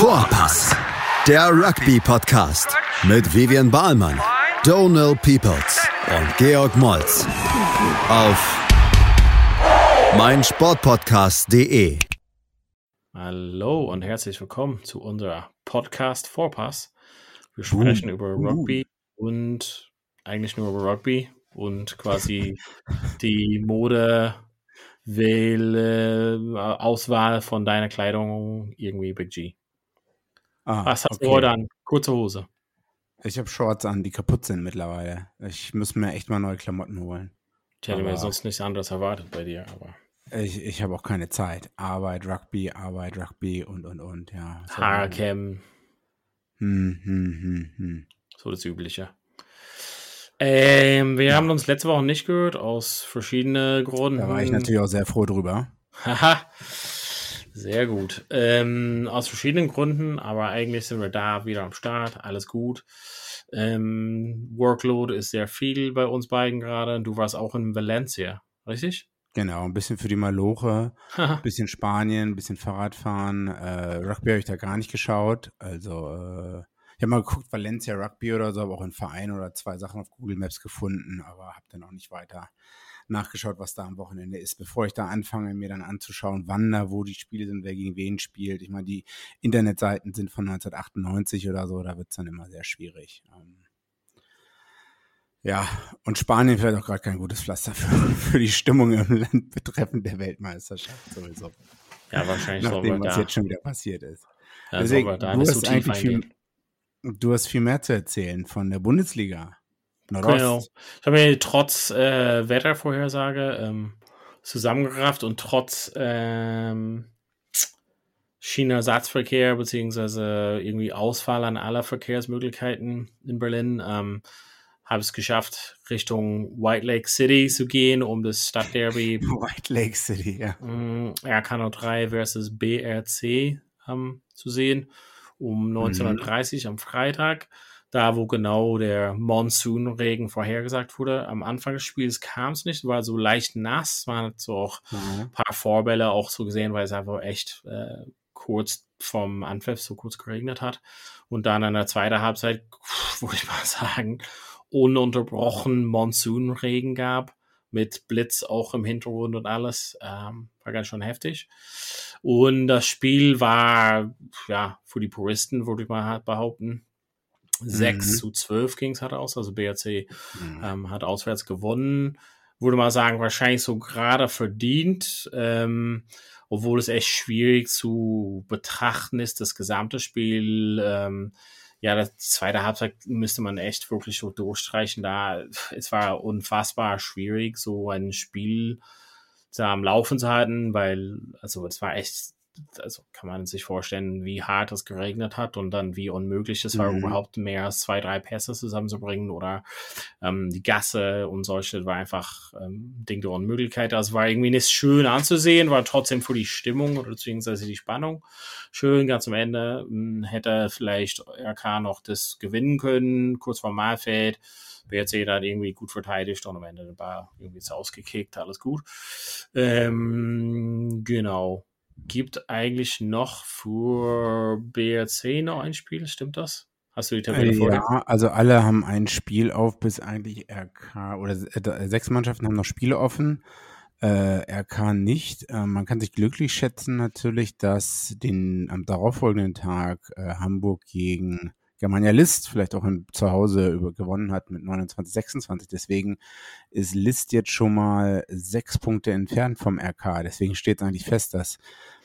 Vorpass, der Rugby-Podcast mit Vivian Bahlmann, Donal Peoples und Georg Moltz auf meinsportpodcast.de. Hallo und herzlich willkommen zu unserer Podcast Vorpass. Wir sprechen uh, über Rugby uh. und eigentlich nur über Rugby und quasi die Mode Wähle, äh, Auswahl von deiner Kleidung irgendwie Big G. Ah, Was hast okay. du heute an? Kurze Hose. Ich habe Shorts an, die kaputt sind mittlerweile. Ich muss mir echt mal neue Klamotten holen. Ich hätte aber mir sonst nichts anderes erwartet bei dir, aber. Ich, ich habe auch keine Zeit. Arbeit, Rugby, Arbeit, Rugby und und und, ja. Haarcam. Hm, hm, hm, hm. So das Übliche. Ähm, wir ja. haben uns letzte Woche nicht gehört, aus verschiedenen Gründen. Da war ich natürlich auch sehr froh drüber. Haha. Sehr gut. Ähm, aus verschiedenen Gründen, aber eigentlich sind wir da wieder am Start. Alles gut. Ähm, Workload ist sehr viel bei uns beiden gerade. Du warst auch in Valencia, richtig? Genau, ein bisschen für die Maloche, ein bisschen Spanien, ein bisschen Fahrradfahren. Äh, Rugby habe ich da gar nicht geschaut. Also äh, ich habe mal geguckt, Valencia Rugby oder so, aber auch ein Verein oder zwei Sachen auf Google Maps gefunden, aber habe dann auch nicht weiter nachgeschaut, was da am Wochenende ist, bevor ich da anfange, mir dann anzuschauen, wann da, wo die Spiele sind, wer gegen wen spielt. Ich meine, die Internetseiten sind von 1998 oder so, da wird es dann immer sehr schwierig. Ähm, ja, und Spanien vielleicht auch gerade kein gutes Pflaster für, für, die Stimmung im Land betreffend der Weltmeisterschaft sowieso. Ja, wahrscheinlich. Nachdem, was da. jetzt schon wieder passiert ist. Ja, Deswegen, du hast eigentlich viel, Du hast viel mehr zu erzählen von der Bundesliga. Genau. Ich habe mir trotz äh, Wettervorhersage ähm, zusammengerafft und trotz ähm, China-Satzverkehr beziehungsweise irgendwie Ausfall an aller Verkehrsmöglichkeiten in Berlin ähm, habe es geschafft, Richtung White Lake City zu gehen, um das Stadtderby White Lake City, ja. RK03 versus BRC ähm, zu sehen um 19.30 mhm. am Freitag, da wo genau der Monsunregen vorhergesagt wurde. Am Anfang des Spiels kam es nicht, war so leicht nass, man hat so auch mhm. ein paar Vorbälle auch so gesehen, weil es einfach echt äh, kurz vom Anpfiff so kurz geregnet hat. Und dann in der zweiten Halbzeit, würde ich mal sagen, ununterbrochen Monsunregen gab mit Blitz auch im Hintergrund und alles. Ähm, war ganz schön heftig. Und das Spiel war, ja, für die Puristen, würde ich mal behaupten, 6 mhm. zu 12 ging es halt aus. Also BRC mhm. ähm, hat auswärts gewonnen. Würde mal sagen, wahrscheinlich so gerade verdient. Ähm, obwohl es echt schwierig zu betrachten ist, das gesamte Spiel. Ähm, ja, die zweite Halbzeit müsste man echt wirklich so durchstreichen. Da, es war unfassbar schwierig, so ein Spiel da am Laufen zu halten, weil, also es war echt also kann man sich vorstellen, wie hart es geregnet hat und dann wie unmöglich es war, mhm. überhaupt mehr als zwei, drei Pässe zusammenzubringen oder ähm, die Gasse und solche war einfach ähm, Ding der Unmöglichkeit. Also war irgendwie nicht schön anzusehen, war trotzdem für die Stimmung oder beziehungsweise die Spannung schön. Ganz am Ende mh, hm, hätte vielleicht RK noch das gewinnen können, kurz vor Malfeld. BRC dann irgendwie gut verteidigt und am Ende war irgendwie ist ausgekickt, alles gut. Ähm, genau gibt eigentlich noch für BRC noch ein Spiel, stimmt das? Hast du die Tabelle äh, vor Ja, also alle haben ein Spiel auf, bis eigentlich RK oder äh, sechs Mannschaften haben noch Spiele offen. Äh, RK nicht. Äh, man kann sich glücklich schätzen natürlich, dass den am darauffolgenden Tag äh, Hamburg gegen Germania List vielleicht auch im, zu Hause über, gewonnen hat mit 29, 26. Deswegen ist List jetzt schon mal sechs Punkte entfernt vom RK. Deswegen steht eigentlich fest, dass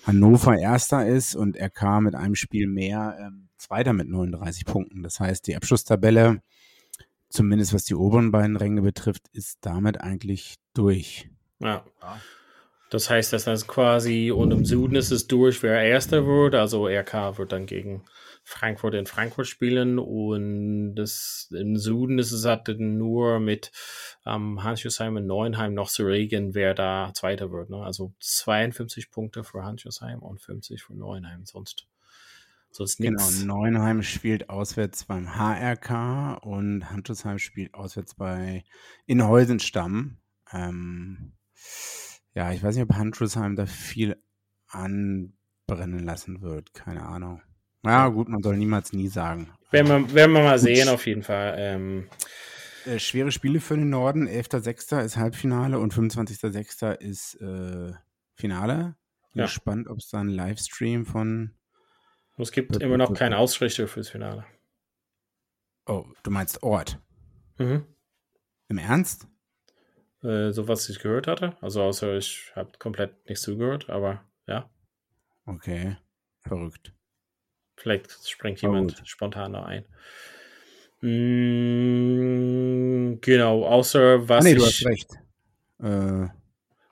Hannover Erster ist und RK mit einem Spiel mehr ähm, Zweiter mit 39 Punkten. Das heißt, die Abschlusstabelle, zumindest was die oberen beiden Ränge betrifft, ist damit eigentlich durch. Ja. Das heißt, dass das quasi und im Süden ist es durch, wer Erster wird. Also RK wird dann gegen Frankfurt in Frankfurt spielen und das, im Süden ist es halt nur mit ähm, Hans-Josheim und Neuenheim noch zu regeln, wer da Zweiter wird. Ne? Also 52 Punkte für Hans-Josheim und 50 für Neuenheim, sonst, sonst nichts. Genau, Neuenheim spielt auswärts beim HRK und Hans-Josheim spielt auswärts bei Inhäusenstamm. Ähm, ja, ich weiß nicht, ob Hans-Josheim da viel anbrennen lassen wird, keine Ahnung. Ja, gut, man soll niemals nie sagen. Werden wir, werden wir mal sehen, auf jeden Fall. Ähm, äh, schwere Spiele für den Norden. 11.06. ist Halbfinale und 25.06. ist äh, Finale. Bin Ja. gespannt, ob es da einen Livestream von. es gibt immer noch keine Ausrichtung fürs Finale. Oh, du meinst Ort. Mhm. Im Ernst? Äh, so was ich gehört hatte. Also außer ich habe komplett nichts zugehört, aber ja, Okay. Verrückt. vielleicht springt jemand spontan da ein. Mm, genau, außer was ah, nee, du ich hast recht. Äh,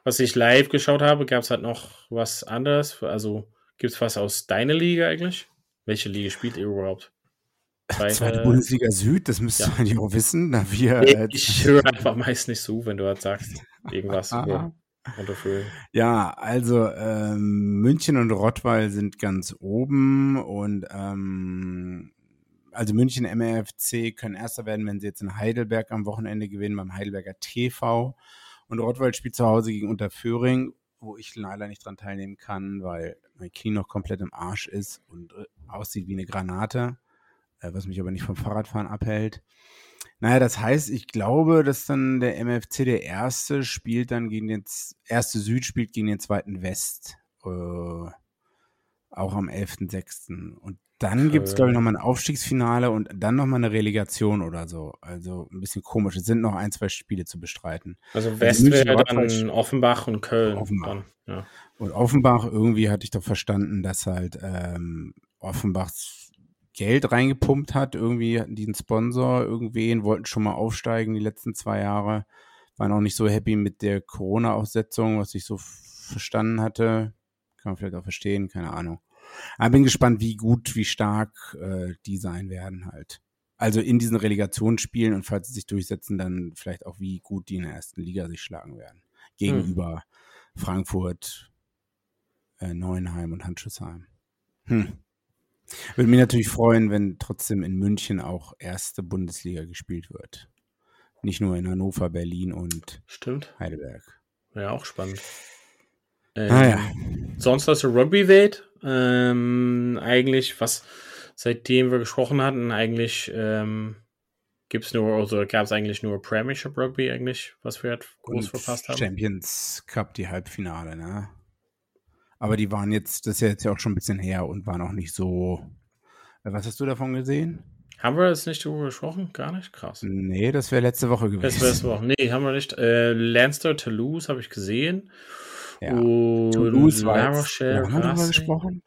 was ich live geschaut habe, gab es halt noch was anderes. Also gibt es was aus deiner Liga eigentlich? Welche Liga spielt ihr überhaupt? Zweite Bundesliga Süd, das müsst ihr ja. eigentlich auch wissen, da wir. Nee, äh, ich höre einfach meist nicht zu, wenn du halt sagst, irgendwas. Ja, also ähm, München und Rottweil sind ganz oben und ähm, also München MRFC können Erster werden, wenn sie jetzt in Heidelberg am Wochenende gewinnen beim Heidelberger TV und Rottweil spielt zu Hause gegen Unterföhring, wo ich leider nicht dran teilnehmen kann, weil mein Knie noch komplett im Arsch ist und äh, aussieht wie eine Granate, äh, was mich aber nicht vom Fahrradfahren abhält. Naja, das heißt, ich glaube, dass dann der MFC der erste spielt dann gegen den erste Süd spielt gegen den zweiten West. Äh, auch am 11.06. Und dann gibt es, glaube ich, nochmal ein Aufstiegsfinale und dann nochmal eine Relegation oder so. Also ein bisschen komisch. Es sind noch ein, zwei Spiele zu bestreiten. Also West München, wäre dann Offenbach und Köln. Offenbach. Dann, ja. Und Offenbach, irgendwie hatte ich doch verstanden, dass halt ähm, Offenbachs Geld reingepumpt hat. Irgendwie hatten die einen Sponsor, irgendwen, wollten schon mal aufsteigen die letzten zwei Jahre. Waren auch nicht so happy mit der Corona-Aussetzung, was ich so verstanden hatte. Kann man vielleicht auch verstehen, keine Ahnung. Aber bin gespannt, wie gut, wie stark äh, die sein werden halt. Also in diesen Relegationsspielen und falls sie sich durchsetzen, dann vielleicht auch, wie gut die in der ersten Liga sich schlagen werden. Gegenüber Frankfurt, äh, Neuenheim und Handschussheim. Hm. Würde mich natürlich freuen, wenn trotzdem in München auch erste Bundesliga gespielt wird. Nicht nur in Hannover, Berlin und Stimmt. Heidelberg. Ja, auch spannend. Ähm, Ah ja. Sonst aus der Rugby-Welt, ähm, eigentlich, was seitdem wir gesprochen hatten, eigentlich ähm, gibt es nur, also gab es eigentlich nur Premiership Rugby eigentlich, was wir halt groß Und verpasst haben. Champions Cup, die Halbfinale, ne? Aber die waren jetzt, das ist ja jetzt ja auch schon ein bisschen her und waren auch nicht so. Was hast du davon gesehen? Haben wir jetzt nicht darüber gesprochen? Gar nicht? Krass. Nee, das wäre letzte Woche gewesen. Das wär's auch. Nee, haben wir nicht. Äh, Lanster, Toulouse habe ich gesehen. Ja. Und Toulouse war jetzt, haben wir darüber gesprochen?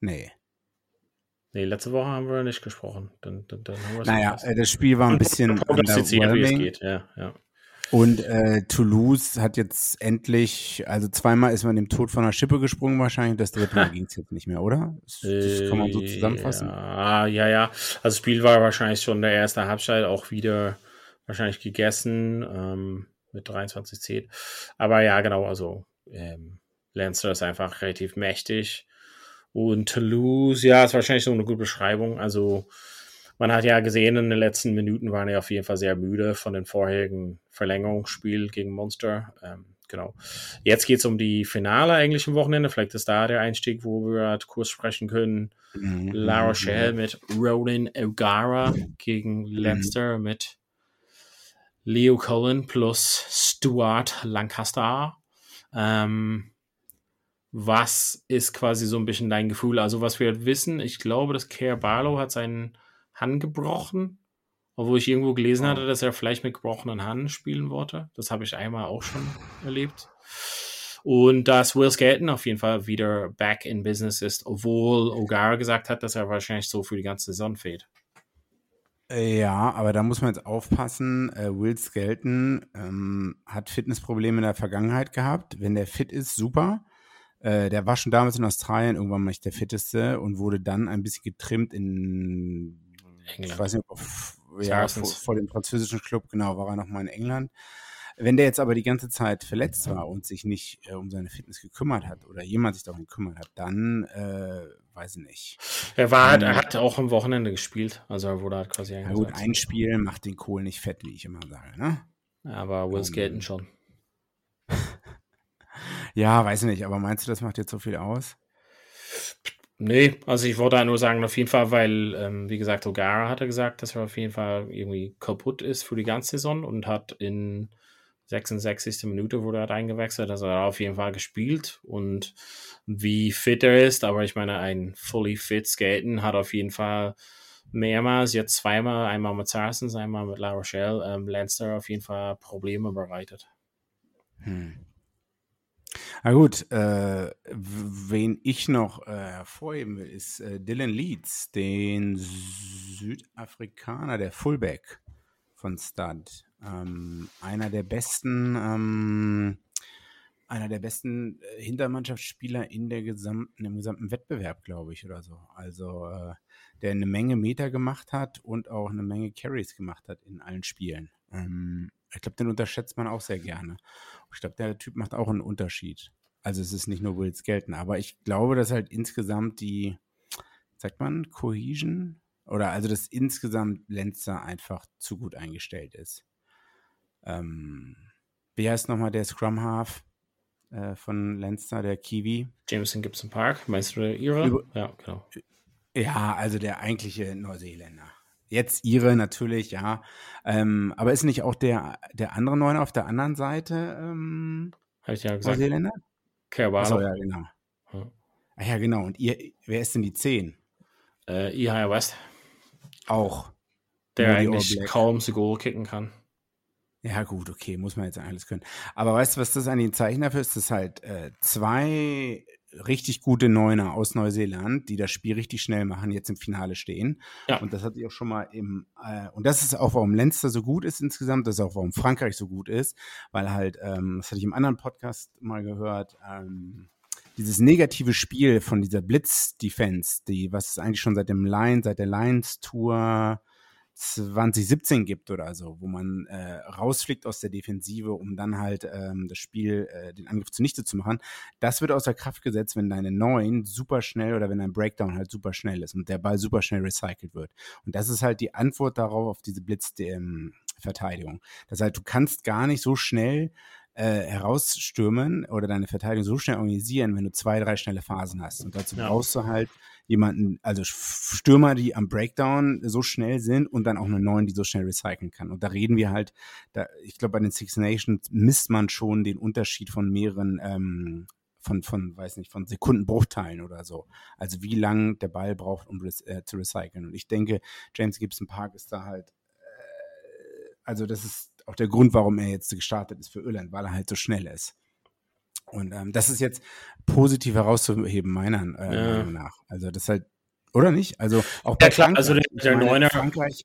Nee. Nee, letzte Woche haben wir nicht gesprochen. Dann, dann, dann haben wir Naja, äh, das Spiel war ein bisschen prognostiziert, wie es geht. Ja, ja. Und äh, Toulouse hat jetzt endlich, also zweimal ist man dem Tod von der Schippe gesprungen wahrscheinlich, das dritte Mal ging es jetzt nicht mehr, oder? Das, das kann man so zusammenfassen. Ja, ja, ja. Also das Spiel war wahrscheinlich schon der erste Halbzeit auch wieder wahrscheinlich gegessen ähm, mit 23-10. Aber ja, genau, also ähm, Lancer ist einfach relativ mächtig. Und Toulouse, ja, ist wahrscheinlich so eine gute Beschreibung. Also man hat ja gesehen, in den letzten Minuten waren ja auf jeden Fall sehr müde von den vorherigen Verlängerungsspiel gegen Monster. Ähm, genau. Jetzt geht es um die Finale eigentlich am Wochenende. Vielleicht ist da der Einstieg, wo wir halt kurz sprechen können. Mhm. La Rochelle mit Roland O'Gara gegen Leinster mit Leo Cullen plus Stuart Lancaster. Ähm, was ist quasi so ein bisschen dein Gefühl? Also, was wir halt wissen, ich glaube, dass Kerr Barlow hat seinen Hand gebrochen, obwohl ich irgendwo gelesen Oh. hatte, dass er vielleicht mit gebrochenen Hand spielen wollte. Das habe ich einmal auch schon erlebt. Und dass Will Skelton auf jeden Fall wieder back in business ist, obwohl O'Gara gesagt hat, dass er wahrscheinlich so für die ganze Saison fehlt. Äh, Ja, aber da muss man jetzt aufpassen. Äh, Will Skelton ähm, hat Fitnessprobleme in der Vergangenheit gehabt. Wenn der fit ist, super. Äh, der war schon damals in Australien irgendwann mal nicht der fitteste und wurde dann ein bisschen getrimmt in England. Ich weiß nicht, ob ja, vor, vor dem französischen Club, genau, war er nochmal in England. Wenn der jetzt aber die ganze Zeit verletzt war und sich nicht äh, um seine Fitness gekümmert hat oder jemand sich darum gekümmert hat, dann äh, weiß ich nicht. Er war halt, er Ähm, hat auch am Wochenende gespielt, also er wurde halt quasi Ja gut, ein Spiel macht den Kohl nicht fett, wie ich immer sage. Ne? Aber Will Ähm, Skelton schon. Ja, weiß ich nicht, aber meinst du, das macht jetzt so viel aus? Nee, also ich wollte nur sagen, auf jeden Fall, weil, ähm, wie gesagt, O'Gara hatte gesagt, dass er auf jeden Fall irgendwie kaputt ist für die ganze Saison und hat in 66. Minute wurde er eingewechselt, also er hat auf jeden Fall gespielt und wie fit er ist, aber ich meine, ein fully fit Skaten hat auf jeden Fall mehrmals, jetzt zweimal, einmal mit Saracens, einmal mit La Rochelle, ähm, Lancer auf jeden Fall Probleme bereitet. Hm. Na gut, äh, wen ich noch äh, hervorheben will, ist äh, Dylan Leeds, den Südafrikaner, der Fullback von Stud. Ähm, einer der besten, ähm, einer der besten äh, Hintermannschaftsspieler in der gesamten, im gesamten Wettbewerb, glaube ich, oder so. Also äh, der eine Menge Meter gemacht hat und auch eine Menge Carries gemacht hat in allen Spielen. Ähm, ich glaube, den unterschätzt man auch sehr gerne. Ich glaube, der Typ macht auch einen Unterschied. Also es ist nicht nur Wills Gelten, aber ich glaube, dass halt insgesamt die, sagt man, Cohesion oder also dass insgesamt Lenzer einfach zu gut eingestellt ist. Ähm, wie heißt nochmal der Scrum Half äh, von Lenzer, der Kiwi? Jameson Gibson Park, meinst du der Ira? ja, genau. Ja, also der eigentliche Neuseeländer. Jetzt ihre natürlich, ja. Ähm, aber ist nicht auch der, der andere Neuner auf der anderen Seite ähm, Habe ich ja gesagt. Neuseeländer? Achso, ja, genau. Hm. Ah, ja, genau. Und ihr, wer ist denn die 10? Äh, Ihaya West. Auch. Der eigentlich kaum zu Goal kicken kann. Ja, gut, okay, muss man jetzt alles können. Aber weißt du, was das eigentlich ein Zeichen dafür ist? Das halt äh, zwei richtig gute Neuner aus Neuseeland, die das Spiel richtig schnell machen, jetzt im Finale stehen. Ja. Und das hatte ich auch schon mal im, äh, und das ist auch, warum Lenster so gut ist insgesamt, das ist auch, warum Frankreich so gut ist, weil halt, ähm, das hatte ich im anderen Podcast mal gehört, ähm, dieses negative Spiel von dieser Blitz-Defense, die, was es eigentlich schon seit dem Line, seit der Lions-Tour 2017 gibt oder so, wo man äh, rausfliegt aus der Defensive, um dann halt ähm, das Spiel, äh, den Angriff zunichte zu machen. Das wird außer Kraft gesetzt, wenn deine Neun super schnell oder wenn dein Breakdown halt super schnell ist und der Ball super schnell recycelt wird. Und das ist halt die Antwort darauf, auf diese Blitzverteidigung. Das heißt, du kannst gar nicht so schnell äh, herausstürmen oder deine Verteidigung so schnell organisieren, wenn du zwei, drei schnelle Phasen hast. Und dazu ja. brauchst du halt jemanden, also Stürmer, die am Breakdown so schnell sind und dann auch eine neuen, die so schnell recyceln kann. Und da reden wir halt, da, ich glaube, bei den Six Nations misst man schon den Unterschied von mehreren ähm, von, von, weiß nicht, von Sekundenbruchteilen oder so. Also wie lang der Ball braucht, um äh, zu recyceln. Und ich denke, James Gibson Park ist da halt, äh, also das ist auch der Grund, warum er jetzt gestartet ist für Irland, weil er halt so schnell ist. Und ähm, das ist jetzt positiv herauszuheben, meiner äh, ja. Meinung nach. Also das halt, oder nicht? Also auch bei ja, klar, also der, der Neuner. Frankreich,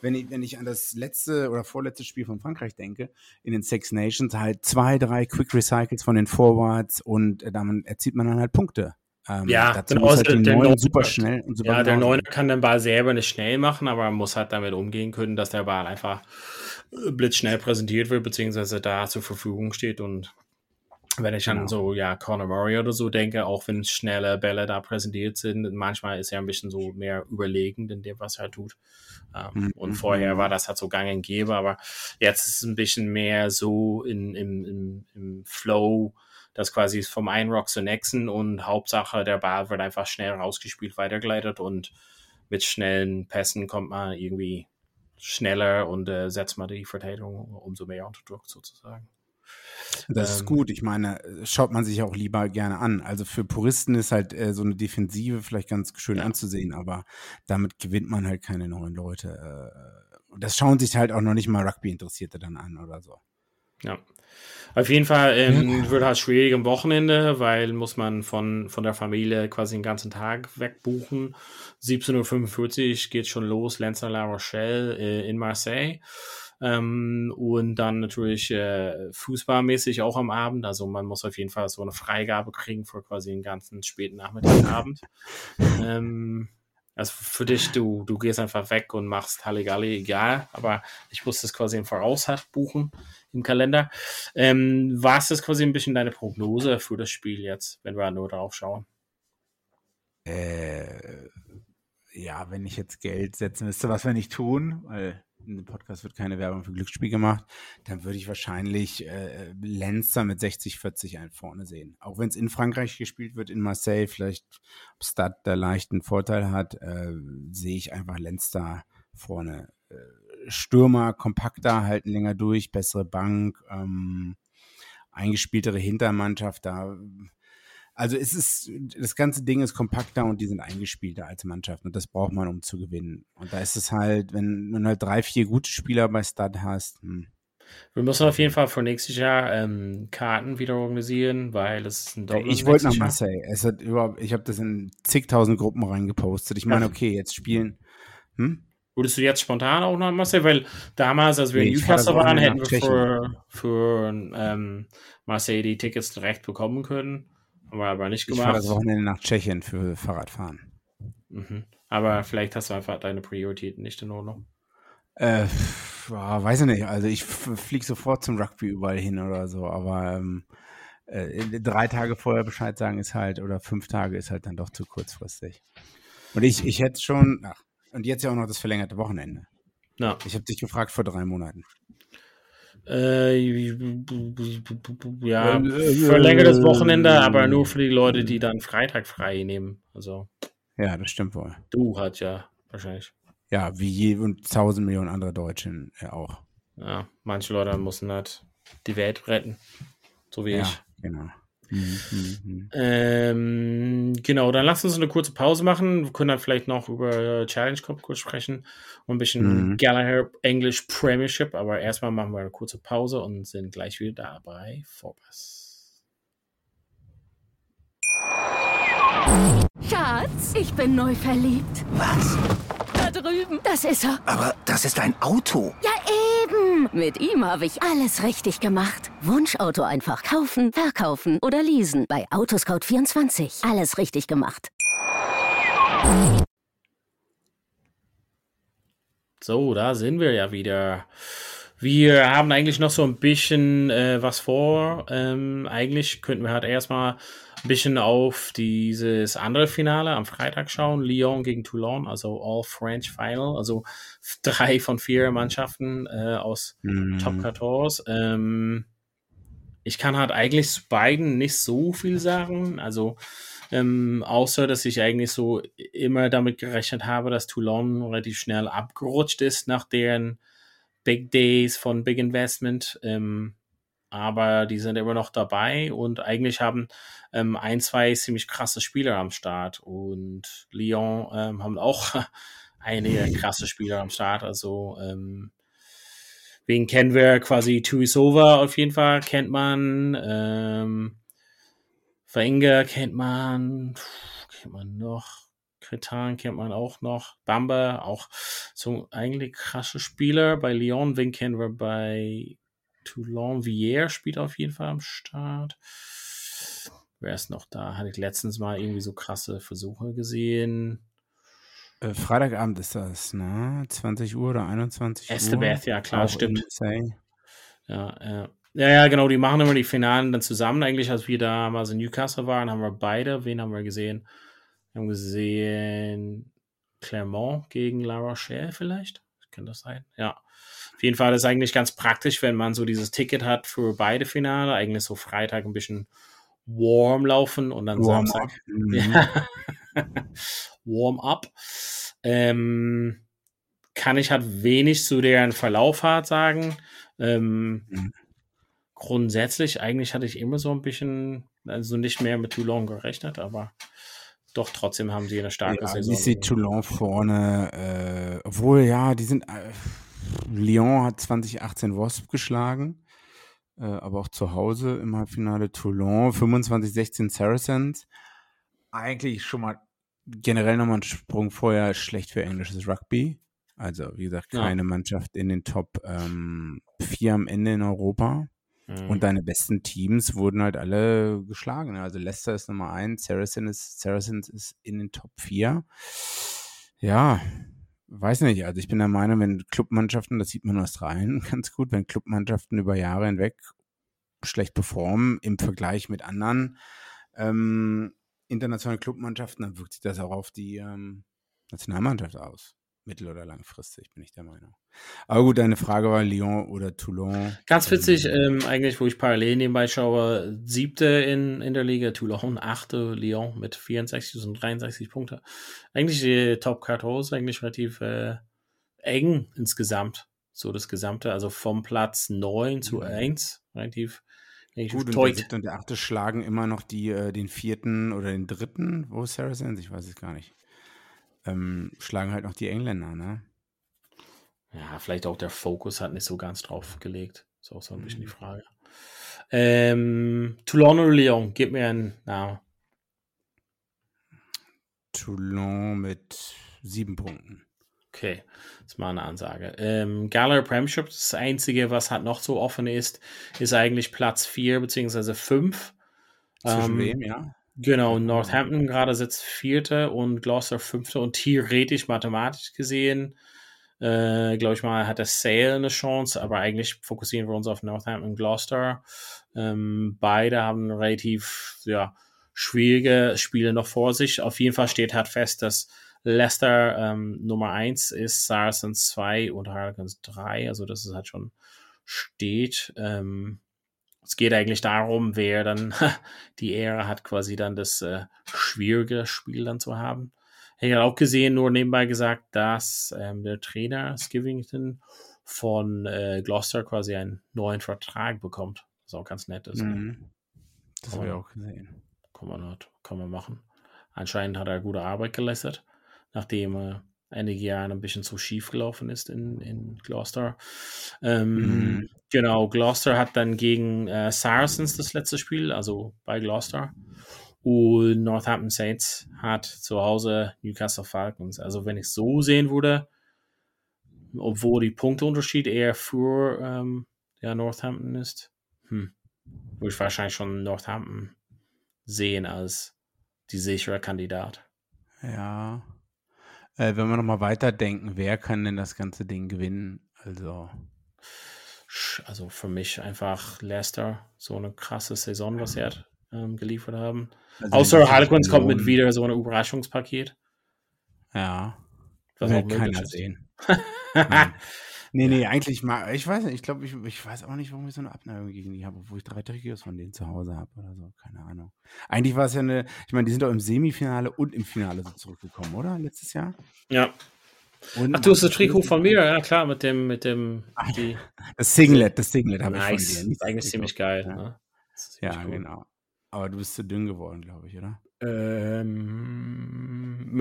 wenn ich, wenn ich an das letzte oder vorletzte Spiel von Frankreich denke, in den Six Nations, halt zwei, drei Quick Recycles von den Forwards und äh, damit erzielt man dann halt Punkte. Ähm, ja, genau, halt der, der super schnell und super Ja, der Neuner kann den Ball selber nicht schnell machen, aber muss halt damit umgehen können, dass der Ball einfach äh, blitzschnell präsentiert wird, beziehungsweise da zur Verfügung steht und wenn ich genau. an so, ja, Conor Murray oder so denke, auch wenn schnelle Bälle da präsentiert sind, manchmal ist er ein bisschen so mehr überlegend in dem, was er tut. Ähm, mhm. Und vorher war das halt so gang und gäbe, aber jetzt ist es ein bisschen mehr so in, im, im, im Flow, das quasi vom einen Rock zur nächsten und Hauptsache der Ball wird einfach schnell rausgespielt, weitergeleitet und mit schnellen Pässen kommt man irgendwie schneller und äh, setzt man die Verteidigung umso mehr unter Druck sozusagen. Das ist ähm, gut. Ich meine, schaut man sich auch lieber gerne an. Also für Puristen ist halt äh, so eine Defensive vielleicht ganz schön ja. anzusehen, aber damit gewinnt man halt keine neuen Leute. Äh, das schauen sich halt auch noch nicht mal Rugby-Interessierte dann an oder so. Ja. Auf jeden Fall ähm, wird halt schwierig am Wochenende, weil muss man von, von der Familie quasi den ganzen Tag wegbuchen. 17.45 Uhr geht schon los, Lenzer La Rochelle äh, in Marseille. Ähm, und dann natürlich äh, fußballmäßig auch am Abend. Also man muss auf jeden Fall so eine Freigabe kriegen für quasi den ganzen späten Nachmittagabend. ähm, also für dich, du, du gehst einfach weg und machst Halligalli, egal, aber ich muss das quasi im Voraus buchen im Kalender. Ähm, was ist quasi ein bisschen deine Prognose für das Spiel jetzt, wenn wir nur darauf schauen? Äh, ja, wenn ich jetzt Geld setzen müsste, was wir nicht tun, weil in dem Podcast wird keine Werbung für Glücksspiel gemacht, dann würde ich wahrscheinlich äh, Lenzer mit 60-40 ein vorne sehen. Auch wenn es in Frankreich gespielt wird, in Marseille, vielleicht ob Stade da leicht einen Vorteil hat, äh, sehe ich einfach Lenz vorne. Äh, Stürmer, kompakter, halten länger durch, bessere Bank, ähm, eingespieltere Hintermannschaft, da also es ist, das ganze Ding ist kompakter und die sind eingespielter als Mannschaft und das braucht man, um zu gewinnen. Und da ist es halt, wenn du halt drei, vier gute Spieler bei Stud hast. Hm. Wir müssen auf jeden Fall für nächstes Jahr ähm, Karten wieder organisieren, weil es ist ein Doppel. Ich wollte nach Marseille. Es hat überhaupt, ich habe das in zigtausend Gruppen reingepostet. Ich meine, okay, jetzt spielen. Hm? Würdest du jetzt spontan auch nach Marseille? Weil damals, als wir nee, in Newcastle waren, hätten wir für, für ähm, Marseille die Tickets direkt bekommen können. Haben wir aber nicht gemacht. Ich fahre das Wochenende nach Tschechien für Fahrradfahren. Mhm. Aber vielleicht hast du einfach deine Prioritäten nicht in Ordnung. Äh, ja, weiß ich nicht. Also ich fliege sofort zum Rugby überall hin oder so, aber ähm, äh, drei Tage vorher Bescheid sagen ist halt, oder fünf Tage ist halt dann doch zu kurzfristig. Und ich, ich hätte schon, ach, und jetzt ja auch noch das verlängerte Wochenende. Ja. Ich habe dich gefragt vor drei Monaten. Äh, ja, verlängertes Wochenende, aber nur für die Leute, die dann Freitag frei nehmen. Also. Ja, das stimmt wohl. Du hat ja wahrscheinlich. Ja, wie je und tausend Millionen andere Deutschen ja auch. Ja, manche Leute müssen halt die Welt retten. So wie ja, ich. Genau. Mhm, mhm, mhm. Ähm, genau, dann lass uns eine kurze Pause machen. Wir können dann vielleicht noch über Challenge Cup kurz sprechen und ein bisschen mhm. Gallagher English Premiership, aber erstmal machen wir eine kurze Pause und sind gleich wieder da bei Vorpass. Schatz, ich bin neu verliebt. Was? Da drüben. Das ist er. Aber das ist ein Auto. Ja, eben. Mit ihm habe ich alles richtig gemacht. Wunschauto einfach kaufen, verkaufen oder leasen. Bei Autoscout24. Alles richtig gemacht. So, da sind wir ja wieder. Wir haben eigentlich noch so ein bisschen äh, was vor. Ähm, eigentlich könnten wir halt erstmal ein bisschen auf dieses andere Finale am Freitag schauen. Lyon gegen Toulon, also All French Final. Also drei von vier Mannschaften äh, aus mhm. Top 14. Ähm, ich kann halt eigentlich zu beiden nicht so viel sagen. Also ähm, außer, dass ich eigentlich so immer damit gerechnet habe, dass Toulon relativ schnell abgerutscht ist nach deren Big Days von Big Investment. Ähm, aber die sind immer noch dabei und eigentlich haben ähm, ein, zwei ziemlich krasse Spieler am Start und Lyon ähm, haben auch einige krasse Spieler am Start. Also ähm, wen kennen wir quasi Tuisova auf jeden Fall kennt man. Ähm, Wenger kennt man, kennt man noch. Kretan kennt man auch noch. Bamba, auch so eigentlich krasse Spieler. Bei Lyon, wen kennen wir bei Toulon Vier spielt auf jeden Fall am Start. Wer ist noch da? Hatte ich letztens mal irgendwie so krasse Versuche gesehen. Äh, Freitagabend ist das, ne? 20 Uhr oder 21 Estebeth, Uhr. ja klar, Auch stimmt. Ja, ja. Ja, ja, genau, die machen immer die Finalen dann zusammen. Eigentlich, als wir damals in Newcastle waren, haben wir beide, wen haben wir gesehen? Wir haben gesehen Clermont gegen La Rochelle vielleicht. Kann das sein? Ja. Auf jeden Fall ist es eigentlich ganz praktisch, wenn man so dieses Ticket hat für beide Finale, eigentlich so Freitag ein bisschen warm laufen und dann warm Samstag. Up. Mhm. Ja. warm up. Ähm, kann ich halt wenig zu deren Verlauf halt sagen. Ähm, mhm. Grundsätzlich, eigentlich hatte ich immer so ein bisschen, also nicht mehr mit Toulon gerechnet, aber doch trotzdem haben sie eine starke ja, Saison. Ich sehe Toulon vorne, äh, obwohl ja, die sind. Äh, Lyon hat 2018 Wasp geschlagen, äh, aber auch zu Hause im Halbfinale Toulon, 25-16 Saracens. Eigentlich schon mal generell nochmal ein Sprung vorher schlecht für englisches Rugby. Also, wie gesagt, keine ja. Mannschaft in den Top ähm, 4 am Ende in Europa. Mhm. Und deine besten Teams wurden halt alle geschlagen. Ne? Also Leicester ist Nummer 1, Saracens ist, Saracens ist in den Top 4. Ja, Weiß nicht, also ich bin der Meinung, wenn Clubmannschaften, das sieht man in Australien ganz gut, wenn Clubmannschaften über Jahre hinweg schlecht performen im Vergleich mit anderen ähm, internationalen Clubmannschaften, dann wirkt sich das auch auf die ähm, Nationalmannschaft aus. Mittel- oder langfristig, bin ich der Meinung. Aber gut, deine Frage war Lyon oder Toulon. Ganz witzig, ähm, eigentlich, wo ich parallel nebenbei schaue, siebte in, in der Liga, Toulon, achte Lyon mit 64 und 63 Punkte. Eigentlich die Top 14 eigentlich relativ äh, eng insgesamt. So das Gesamte, also vom Platz 9 zu 1, relativ Gut, und der siebte und der achte schlagen immer noch die, äh, den vierten oder den dritten, wo ist Saracens? Ich weiß es gar nicht. Ähm, schlagen halt noch die Engländer, ne? Ja, vielleicht auch der Fokus hat nicht so ganz drauf gelegt. Ist auch so ein bisschen die mhm. Frage. Ähm, Toulon oder Lyon? Gib mir einen Namen. Toulon mit sieben Punkten. Okay, das ist mal eine Ansage. Ähm, Gallagher Premiership, das Einzige, was halt noch so offen ist, ist eigentlich Platz 4 bzw. 5. Zwischen ähm, wem, ja? Genau, Northampton gerade sitzt Vierte und Gloucester Fünfte und theoretisch, mathematisch gesehen, äh, glaube ich mal, hat der Sale eine Chance, aber eigentlich fokussieren wir uns auf Northampton und Gloucester. Ähm, beide haben relativ ja, schwierige Spiele noch vor sich. Auf jeden Fall steht halt fest, dass Leicester ähm, Nummer 1 ist, Saracens 2 und Harlequins 3. Also dass es halt schon steht. Ähm, es geht eigentlich darum, wer dann die Ehre hat, quasi dann das äh, schwierige Spiel dann zu haben. Ich habe auch gesehen, nur nebenbei gesagt, dass ähm, der Trainer Skivington von äh, Gloucester quasi einen neuen Vertrag bekommt. Was auch ganz nett ist. Ne? Mhm. Das habe ich auch gesehen. Kann man, halt, kann man machen. Anscheinend hat er gute Arbeit geleistet nachdem er äh, einige Jahre ein bisschen zu schief gelaufen ist in, in Gloucester. Ähm, mhm. Genau, Gloucester hat dann gegen äh, Saracens das letzte Spiel, also bei Gloucester. Und Northampton Saints hat zu Hause Newcastle Falcons. Also wenn ich so sehen würde, obwohl die Punkteunterschied eher für ähm, ja, Northampton ist, hm, würde ich wahrscheinlich schon Northampton sehen als die sichere Kandidat. Ja, äh, wenn wir nochmal weiterdenken, wer kann denn das ganze Ding gewinnen? Also. Also für mich einfach Leicester, so eine krasse Saison, was sie hat, ähm, geliefert haben. Also Außer Harlequins kommt mit wieder so ein Überraschungspaket. Ja. Was auch keiner sehen. Nee, nee, eigentlich mal, ich weiß nicht, ich glaube, ich, ich weiß auch nicht, warum ich so eine Abneigung gegen die habe, obwohl ich drei Trikots von denen zu Hause habe oder so, keine Ahnung. Eigentlich war es ja eine, ich meine, die sind doch im Semifinale und im Finale so zurückgekommen, oder? Letztes Jahr? Ja. Und Ach, du hast das Trikot von mir, ja klar, mit dem, mit dem, die, das Singlet, das Singlet habe nice. ich von dir. Das ist eigentlich ziemlich geil, ja, ne? ja cool. genau. Aber du bist zu dünn geworden, glaube ich, oder? Ähm,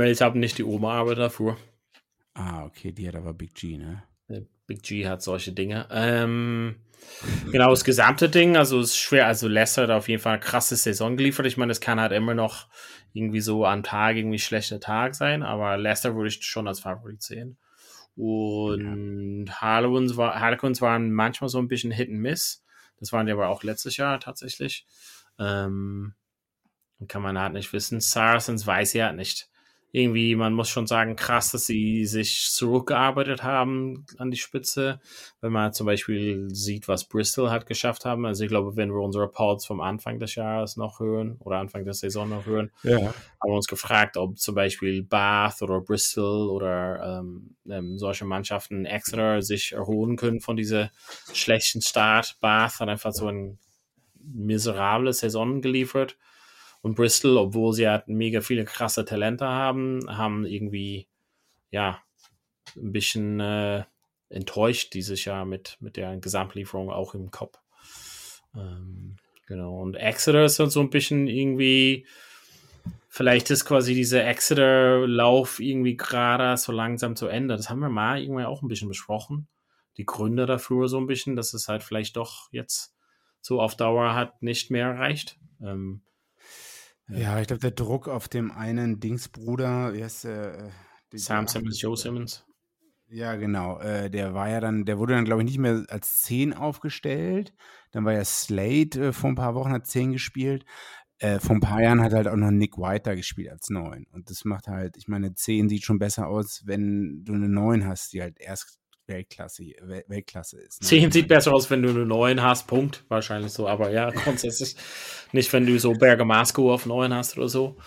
ich habe nicht die Oma, aber dafür. Ah, okay, die hat aber Big G, ne? Big G hat solche Dinge. Ähm, genau, das gesamte Ding, also es ist schwer. Also Leicester hat auf jeden Fall eine krasse Saison geliefert. Ich meine, es kann halt immer noch irgendwie so am Tag irgendwie schlechter Tag sein, aber Leicester würde ich schon als Favorit sehen. Und ja. Harlequins, war, Harlequins waren manchmal so ein bisschen Hit and Miss. Das waren die aber auch letztes Jahr tatsächlich. Ähm, kann man halt nicht wissen. Saracens weiß ja nicht irgendwie, man muss schon sagen, krass, dass sie sich zurückgearbeitet haben an die Spitze. Wenn man zum Beispiel sieht, was Bristol hat geschafft haben. Also ich glaube, wenn wir unsere Reports vom Anfang des Jahres noch hören oder Anfang der Saison noch hören, ja. haben wir uns gefragt, ob zum Beispiel Bath oder Bristol oder ähm, ähm, solche Mannschaften Exeter sich erholen können von dieser schlechten Start. Bath hat einfach so ein miserable Saison geliefert. Und Bristol, obwohl sie halt mega viele krasse Talente haben, haben irgendwie, ja, ein bisschen äh, enttäuscht dieses Jahr mit, mit der Gesamtlieferung auch im Kopf. Ähm, genau. Und Exeter ist dann so ein bisschen irgendwie, vielleicht ist quasi dieser Exeter-Lauf irgendwie gerade so langsam zu Ende. Das haben wir mal irgendwie auch ein bisschen besprochen. Die Gründe dafür so ein bisschen, dass es halt vielleicht doch jetzt so auf Dauer hat nicht mehr erreicht. Ähm, ja, ich glaube, der Druck auf dem einen Dingsbruder, wie heißt der? Äh, Sam Simmons, Joe Simmons. Ja, genau. Äh, der war ja dann, der wurde dann, glaube ich, nicht mehr als 10 aufgestellt. Dann war ja Slade äh, vor ein paar Wochen, hat 10 gespielt. Äh, vor ein paar Jahren hat halt auch noch Nick White da gespielt als 9. Und das macht halt, ich meine, 10 sieht schon besser aus, wenn du eine 9 hast, die halt erst Weltklasse, Weltklasse ist. Ne? 10 sieht besser aus, wenn du eine 9 hast, Punkt. Wahrscheinlich so, aber ja, grundsätzlich nicht, wenn du so Bergamasco auf 9 hast oder so.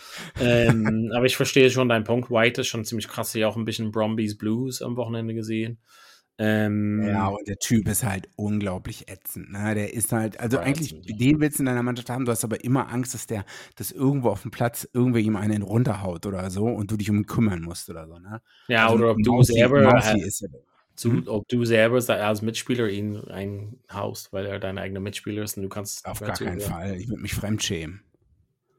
Ähm, aber ich verstehe schon deinen Punkt. White ist schon ziemlich krass. Ich auch ein bisschen Brombies Blues am Wochenende gesehen. Ähm, ja, und der Typ ist halt unglaublich ätzend. Ne? Der ist halt, also eigentlich, ätzend. den willst du in deiner Mannschaft haben, du hast aber immer Angst, dass der, dass irgendwo auf dem Platz irgendwer ihm einen runterhaut oder so und du dich um ihn kümmern musst oder so. Ne? Ja, also oder ob du selber, Mausi ist ja, zu, hm? ob du selber als Mitspieler ihn einhaust, weil er dein eigener Mitspieler ist und du kannst. Auf gar keinen Fall. Ich würde mich fremdschämen.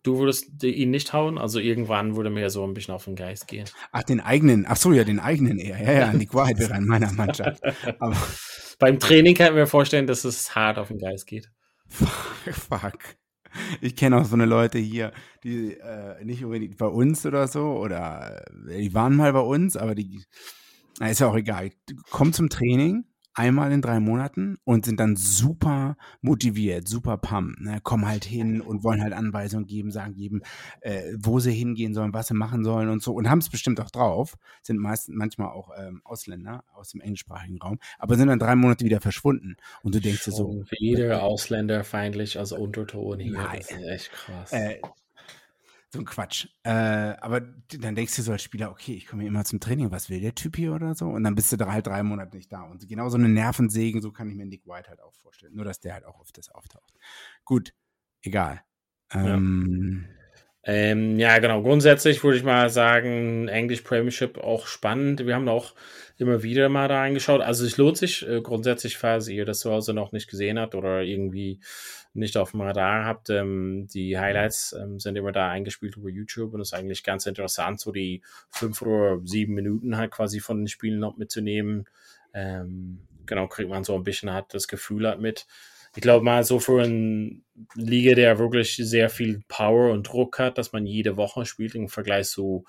Du würdest ihn nicht hauen? Also irgendwann würde mir so ein bisschen auf den Geist gehen. Ach, den eigenen. Ach so, ja, den eigenen eher. Ja, ja, die Wahrheit wäre in meiner Mannschaft. Aber Beim Training kann ich mir vorstellen, dass es hart auf den Geist geht. Fuck. Ich kenne auch so eine Leute hier, die äh, nicht unbedingt bei uns oder so, oder äh, die waren mal bei uns, aber die, na, ist ja auch egal. Kommt zum Training, einmal in drei Monaten und sind dann super motiviert, super pump, ne? kommen halt hin und wollen halt Anweisungen geben, sagen jedem, äh, wo sie hingehen sollen, was sie machen sollen und so und haben es bestimmt auch drauf, sind meistens manchmal auch ähm, Ausländer aus dem englischsprachigen Raum, aber sind dann drei Monate wieder verschwunden und du denkst dir so. Wieder ausländerfeindlich als Unterton hier, nein. das ist echt krass. Äh, so ein Quatsch. Äh, aber dann denkst du so als Spieler, okay, ich komme hier immer zum Training, was will der Typ hier oder so? Und dann bist du da halt drei Monate nicht da. Und genau so eine Nervensägen, so kann ich mir Nick White halt auch vorstellen. Nur, dass der halt auch auf das auftaucht. Gut, egal. Ja. Ähm, ja, genau. Grundsätzlich würde ich mal sagen, English Premiership auch spannend. Wir haben auch immer wieder mal da reingeschaut. Also es lohnt sich äh, grundsätzlich, falls ihr das zu Hause noch nicht gesehen habt oder irgendwie nicht auf dem Radar habt. Ähm, die Highlights ähm, sind immer da eingespielt über YouTube und es ist eigentlich ganz interessant, so die fünf oder sieben Minuten halt quasi von den Spielen noch mitzunehmen. Ähm, genau, kriegt man so ein bisschen halt das Gefühl halt mit. Ich glaube mal so für eine Liga, der wirklich sehr viel Power und Druck hat, dass man jede Woche spielt im Vergleich zu,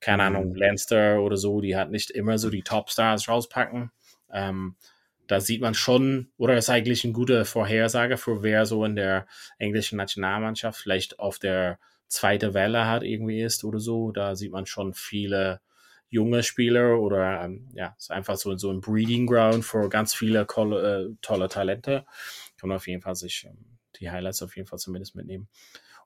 keine mhm. Ahnung, Lanster oder so, die halt nicht immer so die Topstars rauspacken. Ähm, da sieht man schon, oder ist eigentlich eine gute Vorhersage für wer so in der englischen Nationalmannschaft vielleicht auf der zweiten Welle hat irgendwie ist oder so. Da sieht man schon viele junge Spieler oder ähm, ja, ist einfach so, so ein Breeding Ground für ganz viele äh, tolle Talente. Kann man auf jeden Fall sich ähm, die Highlights auf jeden Fall zumindest mitnehmen.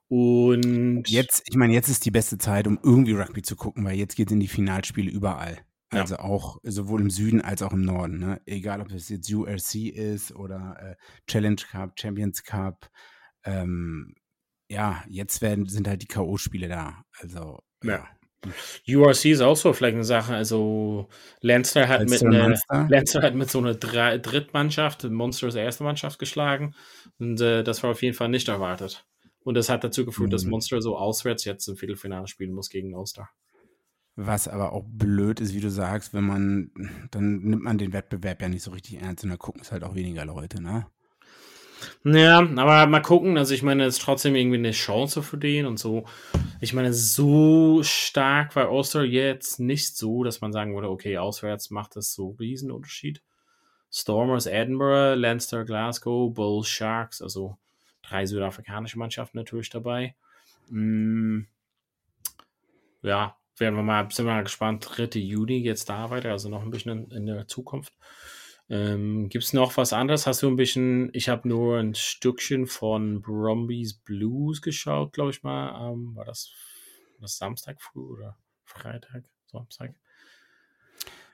Und jetzt, ich meine, jetzt ist die beste Zeit, um irgendwie Rugby zu gucken, weil jetzt geht es in die Finalspiele überall. Also ja. auch sowohl im Süden als auch im Norden. Ne? Egal, ob es jetzt URC ist oder äh, Challenge Cup, Champions Cup. Ähm, ja, jetzt werden, sind halt die K.O.-Spiele da. Also, ja. ja. URC ist auch so vielleicht eine Sache. Also, Lancer hat, mit, eine, Lancer hat mit so einer Dr Drittmannschaft, Monsters erste Mannschaft geschlagen. Und äh, das war auf jeden Fall nicht erwartet. Und das hat dazu geführt, mhm. dass Monster so auswärts jetzt im Viertelfinale spielen muss gegen Ulster. Was aber auch blöd ist, wie du sagst, wenn man, dann nimmt man den Wettbewerb ja nicht so richtig ernst und da gucken es halt auch weniger Leute, ne? Ja, aber mal gucken. Also ich meine, es ist trotzdem irgendwie eine Chance für den und so. Ich meine, so stark war Ulster jetzt nicht so, dass man sagen würde, okay, auswärts macht das so einen Riesenunterschied. Stormers Edinburgh, Leinster Glasgow, Bulls Sharks, also drei südafrikanische Mannschaften natürlich dabei. Mm, ja, werden wir mal, sind wir mal gespannt, 3. Juni jetzt da weiter, also noch ein bisschen in, in der Zukunft. Ähm, Gibt es noch was anderes? Hast du ein bisschen, ich habe nur ein Stückchen von Brombies Blues geschaut, glaube ich mal. Ähm, war das, das Samstag früh oder Freitag, Samstag?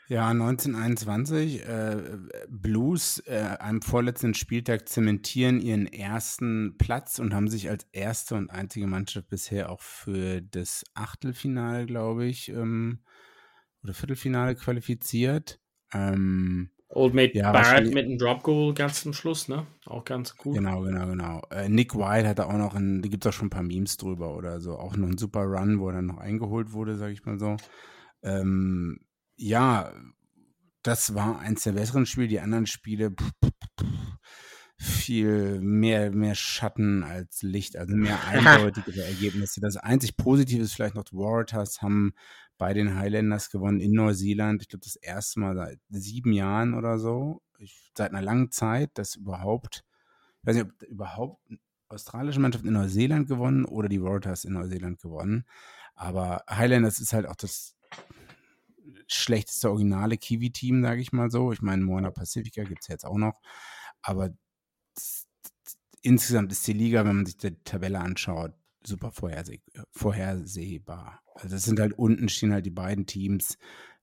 Ja, 1921. Äh, Blues äh, am vorletzten Spieltag zementieren ihren ersten Platz und haben sich als erste und einzige Mannschaft bisher auch für das Achtelfinale, glaube ich, ähm, oder Viertelfinale qualifiziert. Ähm, Old Mate ja, Barrett mit einem Drop Goal ganz zum Schluss, ne? Auch ganz gut. Genau, genau, genau. Äh, Nick White hatte auch noch ein, da gibt es auch schon ein paar Memes drüber oder so, auch noch ein super Run, wo er dann noch eingeholt wurde, sage ich mal so. Ähm, ja, das war eins der besseren Spiele. Die anderen Spiele viel mehr, mehr Schatten als Licht, also mehr eindeutige Ergebnisse. Das einzig Positive ist vielleicht noch, die Waratahs haben bei den Highlanders gewonnen in Neuseeland. Ich glaube, das erste Mal seit sieben Jahren oder so. Ich, seit einer langen Zeit, dass überhaupt, ich weiß nicht, ob überhaupt australische Mannschaft in Neuseeland gewonnen oder die Waratahs in Neuseeland gewonnen. Aber Highlanders ist halt auch das schlechteste originale Kiwi-Team, sage ich mal so. Ich meine, Moana Pacifica gibt es jetzt auch noch. Aber insgesamt ist die Liga, wenn man sich die Tabelle anschaut, super vorherseh vorhersehbar. Also es sind halt unten stehen halt die beiden Teams,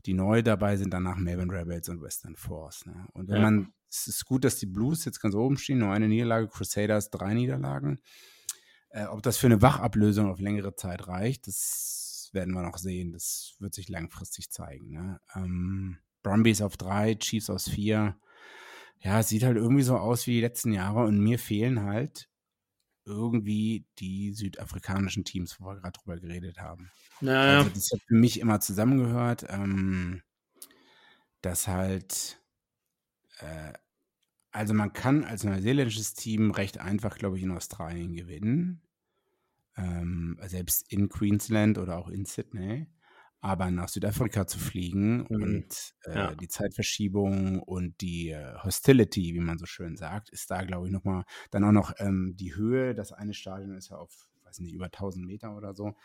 die neu dabei sind, danach Melbourne Rebels und Western Force. Ne? Und wenn ja. man, es ist gut, dass die Blues jetzt ganz oben stehen, nur eine Niederlage, Crusaders drei Niederlagen. Äh, ob das für eine Wachablösung auf längere Zeit reicht, das werden wir noch sehen. Das wird sich langfristig zeigen. Ne? Ähm, Brumbies auf drei, Chiefs aus vier. Ja, es sieht halt irgendwie so aus wie die letzten Jahre und mir fehlen halt irgendwie die südafrikanischen Teams, wo wir gerade drüber geredet haben. Naja. Also das hat für mich immer zusammengehört, ähm, dass halt, äh, also man kann als neuseeländisches Team recht einfach, glaube ich, in Australien gewinnen. Ähm, selbst in Queensland oder auch in Sydney. Aber nach Südafrika zu fliegen mhm. und äh, ja. die Zeitverschiebung und die äh, Hostility, wie man so schön sagt, ist da, glaube ich, nochmal, dann auch noch ähm, die Höhe. Das eine Stadion ist ja auf, weiß nicht, über 1000 Meter oder so.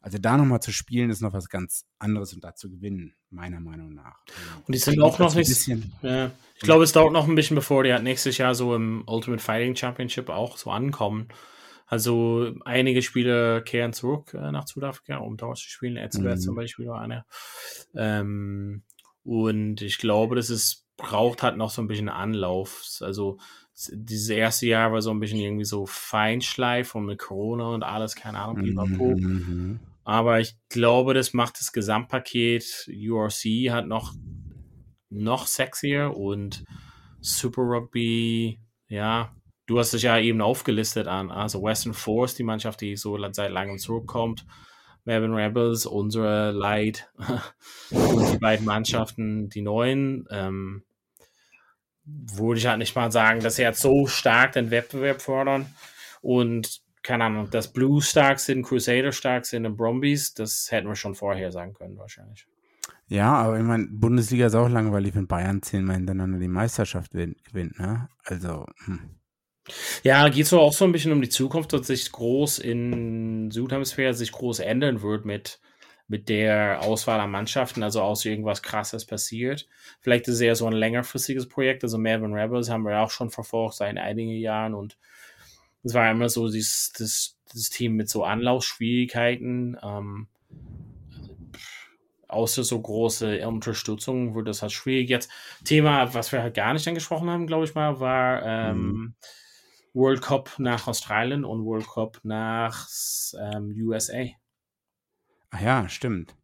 Also da nochmal zu spielen, ist noch was ganz anderes und da zu gewinnen, meiner Meinung nach. Und die sind auch noch nicht. Ja. Ich glaube, es dauert noch ein bisschen, bevor die halt nächstes Jahr so im Ultimate Fighting Championship auch so ankommen. Also einige Spieler kehren zurück äh, nach Südafrika, um dort zu spielen. Etzberg mhm. zum Beispiel war einer. Ähm, und ich glaube, dass es braucht halt noch so ein bisschen Anlauf. Also dieses erste Jahr war so ein bisschen irgendwie so Feinschleif und mit Corona und alles, keine Ahnung, pipapo. Mhm. Aber ich glaube, das macht das Gesamtpaket. URC hat noch, noch sexier und Super Rugby, ja, du hast es ja eben aufgelistet an, also Western Force, die Mannschaft, die so seit langem zurückkommt, Melbourne Rebels, unsere Light die beiden Mannschaften, die neuen, ähm, würde ich halt nicht mal sagen, dass sie jetzt so stark den Wettbewerb fördern und keine Ahnung, dass Blues stark sind, Crusader stark sind und Brombies, das hätten wir schon vorher sagen können wahrscheinlich. Ja, aber ich meine, Bundesliga ist auch langweilig, wenn Bayern zehnmal hintereinander die Meisterschaft gewinnt, ne? Also, hm. Ja, geht so auch so ein bisschen um die Zukunft, dass sich groß in Südhemisphäre sich groß ändern wird mit, mit der Auswahl an Mannschaften, also aus irgendwas krasses passiert. Vielleicht ist es eher so ein längerfristiges Projekt. Also Melbourne Rebels haben wir auch schon verfolgt seit einigen Jahren und es war immer so dieses, das, das Team mit so Anlaufschwierigkeiten. Ähm, außer so große Unterstützung wird das halt schwierig. Jetzt Thema, was wir halt gar nicht angesprochen haben, glaube ich mal, war ähm, mhm World Cup nach Australien und World Cup nach ähm, USA. Ach ja, stimmt.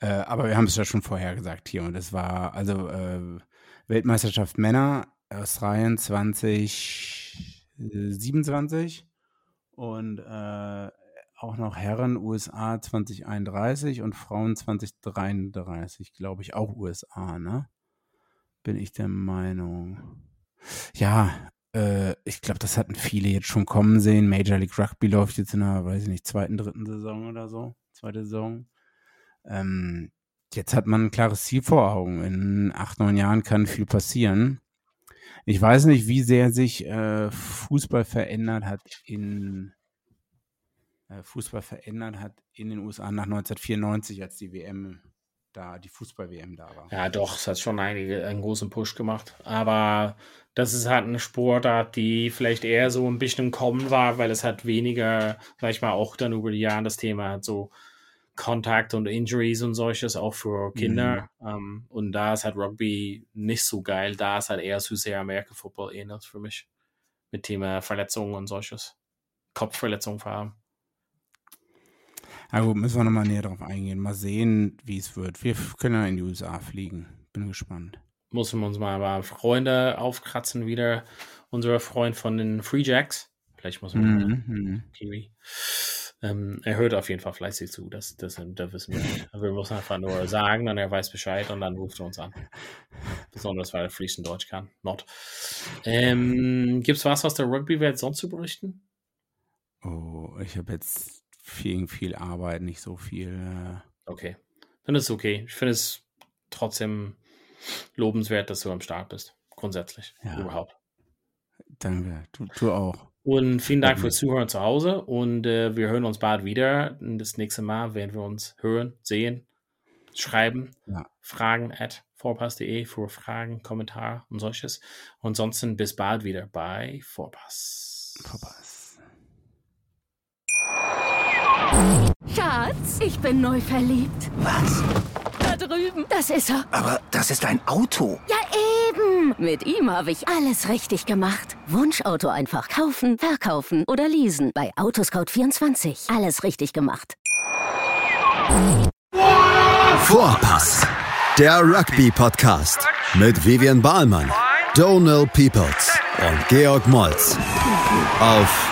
Äh, aber wir haben es ja schon vorher gesagt hier und es war also äh, Weltmeisterschaft Männer Australien 2027 und äh, auch noch Herren USA 2031 und Frauen 2033, glaube ich, auch USA, ne? Bin ich der Meinung. Ja, äh, ich glaube, das hatten viele jetzt schon kommen sehen. Major League Rugby läuft jetzt in der, weiß ich nicht, zweiten, dritten Saison oder so. Zweite Saison. Ähm, jetzt hat man ein klares Ziel vor Augen. In acht, neun Jahren kann viel passieren. Ich weiß nicht, wie sehr sich äh, Fußball verändert hat in äh, Fußball verändert hat in den USA nach 1994, als die WM da die Fußball-WM da war. Ja, doch, es hat schon einige, einen großen Push gemacht. Aber das ist halt eine Sportart, die vielleicht eher so ein bisschen im Kommen war, weil es hat weniger, sag ich mal, auch dann über die Jahre das Thema hat so Kontakt und Injuries und solches, auch für Kinder. Mhm. Um, ähm, und da ist halt Rugby nicht so geil. Da ist halt eher so sehr American Football ähnelt für mich. Mit Thema Verletzungen und solches. Kopfverletzungen vor allem. Na gut, müssen wir nochmal näher drauf eingehen. Mal sehen, wie es wird. Wir können ja in die USA fliegen. Bin gespannt. Müssen wir uns mal aber Freunde aufkratzen wieder. Unser Freund von den Free Jacks. Vielleicht muss man mhm. mhm. Kiwi. Ähm, er hört auf jeden Fall fleißig zu, das, das, das wissen wir nicht. Wir müssen einfach nur sagen, dann er weiß Bescheid und dann ruft er uns an. Besonders weil er fließend Deutsch kann. Not. Ähm, Gibt es was aus der Rugby-Welt sonst zu berichten? Oh, ich habe jetzt viel, viel Arbeit, nicht so viel. Äh okay. Dann ist es okay. Ich finde es trotzdem lobenswert, dass du am Start bist. Grundsätzlich. Ja. Überhaupt. Danke. Du, du auch. Und vielen Dank fürs Zuhören zu Hause und äh, wir hören uns bald wieder. Das nächste Mal werden wir uns hören, sehen. schreiben. Ja. Fragen at vorpass.de für Fragen, Kommentare und solches. Und ansonsten bis bald wieder bei Vorpass. Vorpass. Schatz, ich bin neu verliebt. Was? Da drüben. Das ist er. Aber das ist ein Auto. Ja, eben. Mit ihm habe ich alles richtig gemacht. Wunschauto einfach kaufen, verkaufen oder leasen. Bei Autoscout24. Alles richtig gemacht. Vorpass, der Rugby-Podcast mit Vivian Bahlmann, Donal Peoples und Georg Moltz auf